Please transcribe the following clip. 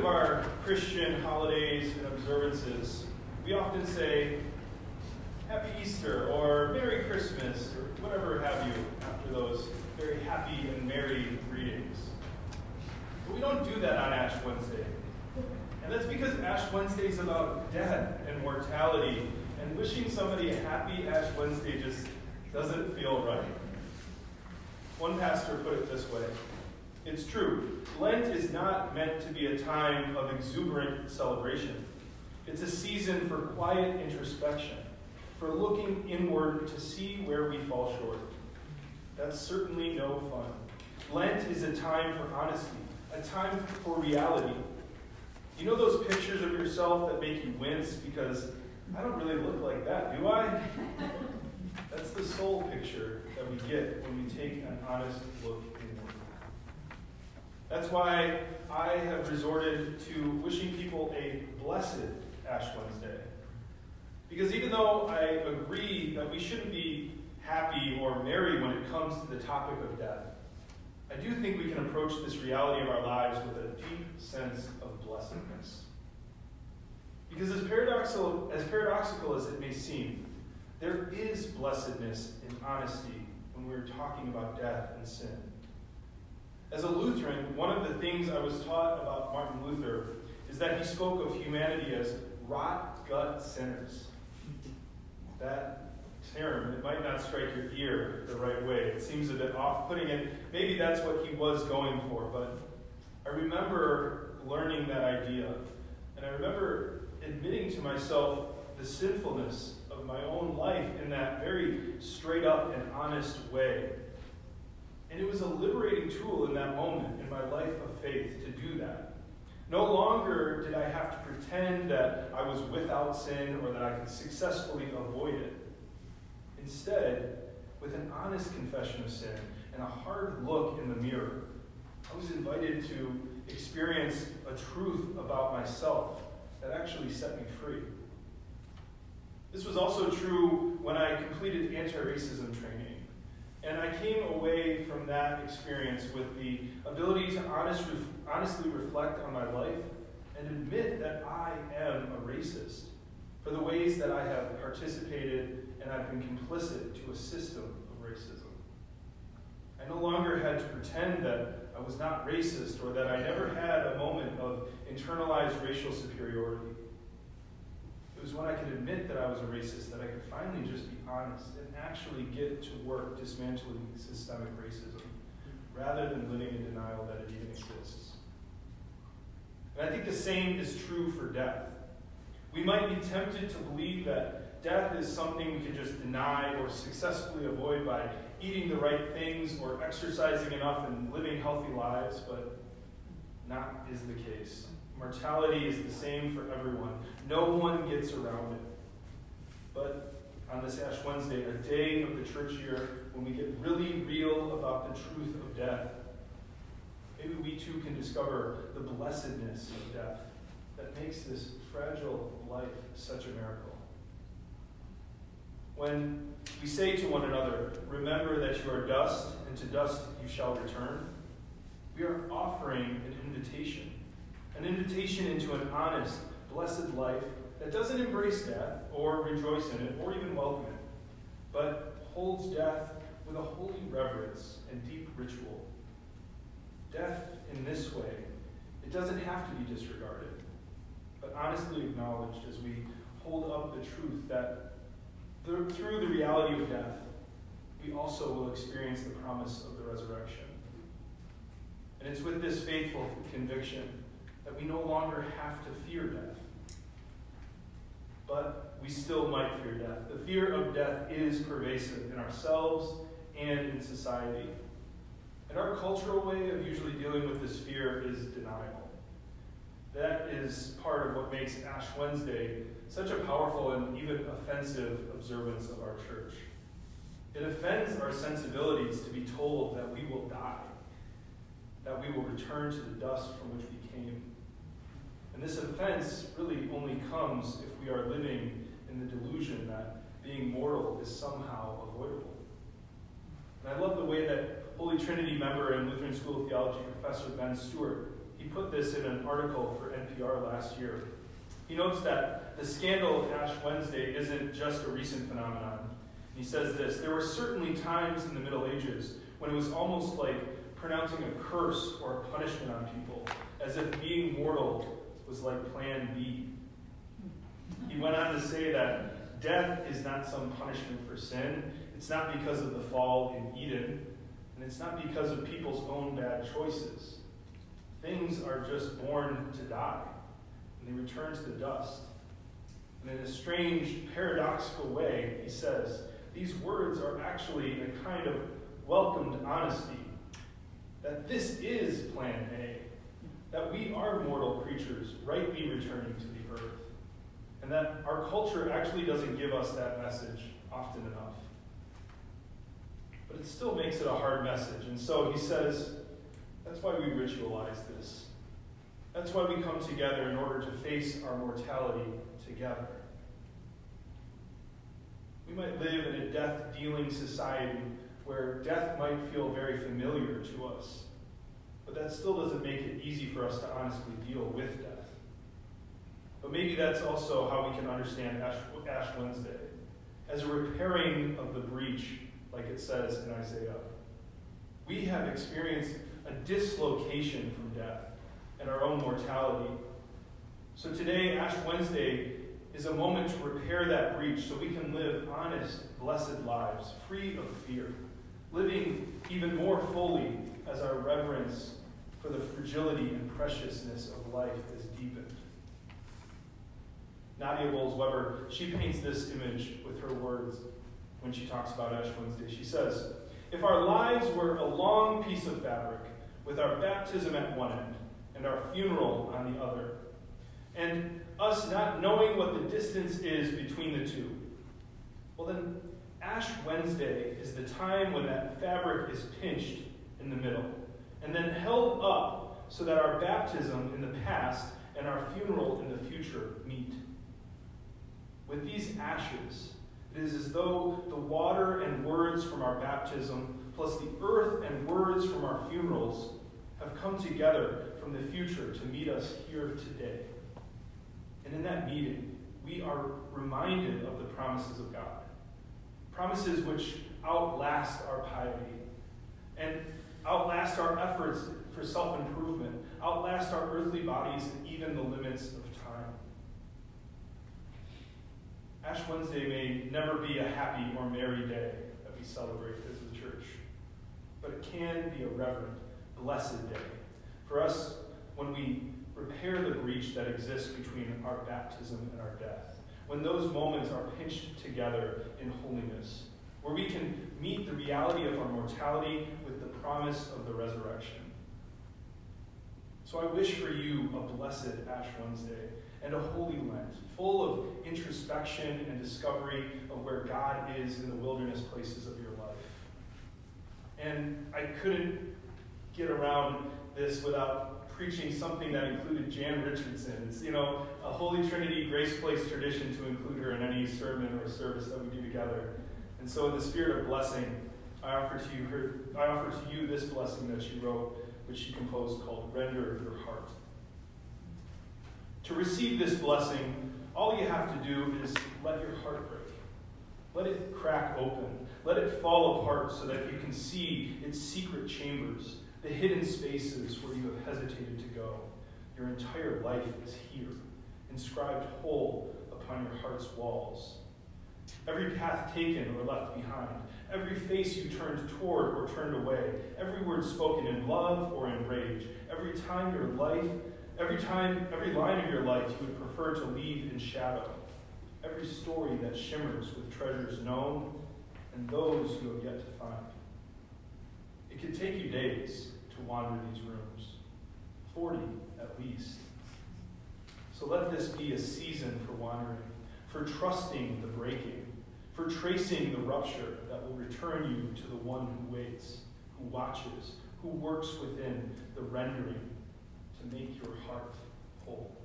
of our Christian holidays and observances, we often say, Happy Easter or Merry Christmas or whatever have you after those very happy and merry greetings. But we don't do that on Ash Wednesday. And that's because Ash Wednesday is about death and mortality, and wishing somebody a happy Ash Wednesday just doesn't feel right. One pastor put it this way It's true, Lent is not meant to be a time of exuberant celebration. It's a season for quiet introspection, for looking inward to see where we fall short. That's certainly no fun. Lent is a time for honesty, a time for reality. You know those pictures of yourself that make you wince because I don't really look like that, do I? That's the soul picture that we get when we take an honest look inward. That's why I have resorted to wishing people a blessed Ash Wednesday. Because even though I agree that we shouldn't be happy or merry when it comes to the topic of death, I do think we can approach this reality of our lives with a deep sense of blessedness. Because as paradoxical, as paradoxical as it may seem, there is blessedness in honesty when we're talking about death and sin. As a Lutheran, one of the things I was taught about Martin Luther is that he spoke of humanity as rot gut sinners. That term, it might not strike your ear the right way. It seems a bit off putting, and maybe that's what he was going for. But I remember learning that idea, and I remember admitting to myself the sinfulness of my own life in that very straight up and honest way. And it was a liberating tool in that moment in my life of faith to do that. No longer did I have to pretend that I was without sin or that I could successfully avoid it. Instead, with an honest confession of sin and a hard look in the mirror, I was invited to experience a truth about myself that actually set me free. This was also true when I completed anti racism training. And I came away from that experience with the ability to honest, honestly reflect on my life and admit that I am a racist for the ways that I have participated and I've been complicit to a system of racism. I no longer had to pretend that I was not racist or that I never had a moment of internalized racial superiority. It was when I could admit that I was a racist that I could finally just be honest and actually get to work dismantling systemic racism rather than living in denial that it even exists. And I think the same is true for death. We might be tempted to believe that death is something we can just deny or successfully avoid by eating the right things or exercising enough and living healthy lives, but not is the case. Mortality is the same for everyone. No one gets around it. But on this Ash Wednesday, a day of the church year when we get really real about the truth of death, maybe we too can discover the blessedness of death that makes this fragile life such a miracle. When we say to one another, Remember that you are dust, and to dust you shall return, we are offering an invitation an invitation into an honest, blessed life that doesn't embrace death or rejoice in it or even welcome it, but holds death with a holy reverence and deep ritual. Death in this way, it doesn't have to be disregarded, but honestly acknowledged as we hold up the truth that through the reality of death, we also will experience the promise of the resurrection. And it's with this faithful conviction that we no longer have to fear death. But we still might fear death. The fear of death is pervasive in ourselves and in society. And our cultural way of usually dealing with this fear is denial. That is part of what makes Ash Wednesday such a powerful and even offensive observance of our church. It offends our sensibilities to be told that we will die, that we will return to the dust from which we came. And this offense really only comes if we are living in the delusion that being mortal is somehow avoidable. And I love the way that Holy Trinity member and Lutheran School of Theology Professor Ben Stewart, he put this in an article for NPR last year. He notes that the scandal of Ash Wednesday isn't just a recent phenomenon. He says this There were certainly times in the Middle Ages when it was almost like pronouncing a curse or a punishment on people, as if being mortal was like plan B. He went on to say that death is not some punishment for sin. It's not because of the fall in Eden, and it's not because of people's own bad choices. Things are just born to die, and they return to the dust. And in a strange, paradoxical way, he says, these words are actually a kind of welcomed honesty that this is plan A, that we are mortal creatures rightly returning to the earth, and that our culture actually doesn't give us that message often enough. But it still makes it a hard message, and so he says, that's why we ritualize this. That's why we come together in order to face our mortality together. We might live in a death dealing society where death might feel very familiar to us, but that still doesn't make it easy for us to honestly deal with death. But maybe that's also how we can understand Ash, Ash Wednesday as a repairing of the breach, like it says in Isaiah. We have experienced a dislocation from death and our own mortality. So today, Ash Wednesday, is a moment to repair that breach so we can live honest, blessed lives, free of fear, living even more fully as our reverence for the fragility and preciousness of life is deepened. Nadia Bolz-Weber, she paints this image with her words when she talks about Ash Wednesday. She says, If our lives were a long piece of fabric with our baptism at one end and our funeral on the other, and us not knowing what the distance is between the two. Well, then, Ash Wednesday is the time when that fabric is pinched in the middle and then held up so that our baptism in the past and our funeral in the future meet. With these ashes, it is as though the water and words from our baptism, plus the earth and words from our funerals, have come together from the future to meet us here today. And in that meeting, we are reminded of the promises of God. Promises which outlast our piety outlast our efforts for self improvement, outlast our earthly bodies and even the limits of time. Ash Wednesday may never be a happy or merry day that we celebrate as a church, but it can be a reverent, blessed day for us when we repair the breach that exists between our baptism and our death. When those moments are pinched together in holiness, where we can meet the reality of our mortality with the promise of the resurrection. So I wish for you a blessed Ash Wednesday and a holy Lent, full of introspection and discovery of where God is in the wilderness places of your life. And I couldn't get around this without preaching something that included Jan Richardson. It's, you know, a Holy Trinity Grace Place tradition to include her in any sermon or service that we do together. And so, in the spirit of blessing, I offer to you her, I offer to you this blessing that she wrote, which she composed called Rend Your Heart. To receive this blessing, all you have to do is let your heart break. Let it crack open. Let it fall apart so that you can see its secret chambers the hidden spaces where you have hesitated to go. Your entire life is here, inscribed whole upon your heart's walls. Every path taken or left behind, every face you turned toward or turned away, every word spoken in love or in rage, every time your life, every time, every line of your life you would prefer to leave in shadow, every story that shimmers with treasures known and those you have yet to find. It could take you days to wander these rooms, 40 at least. So let this be a season for wandering, for trusting the breaking, for tracing the rupture that will return you to the one who waits, who watches, who works within the rendering to make your heart whole.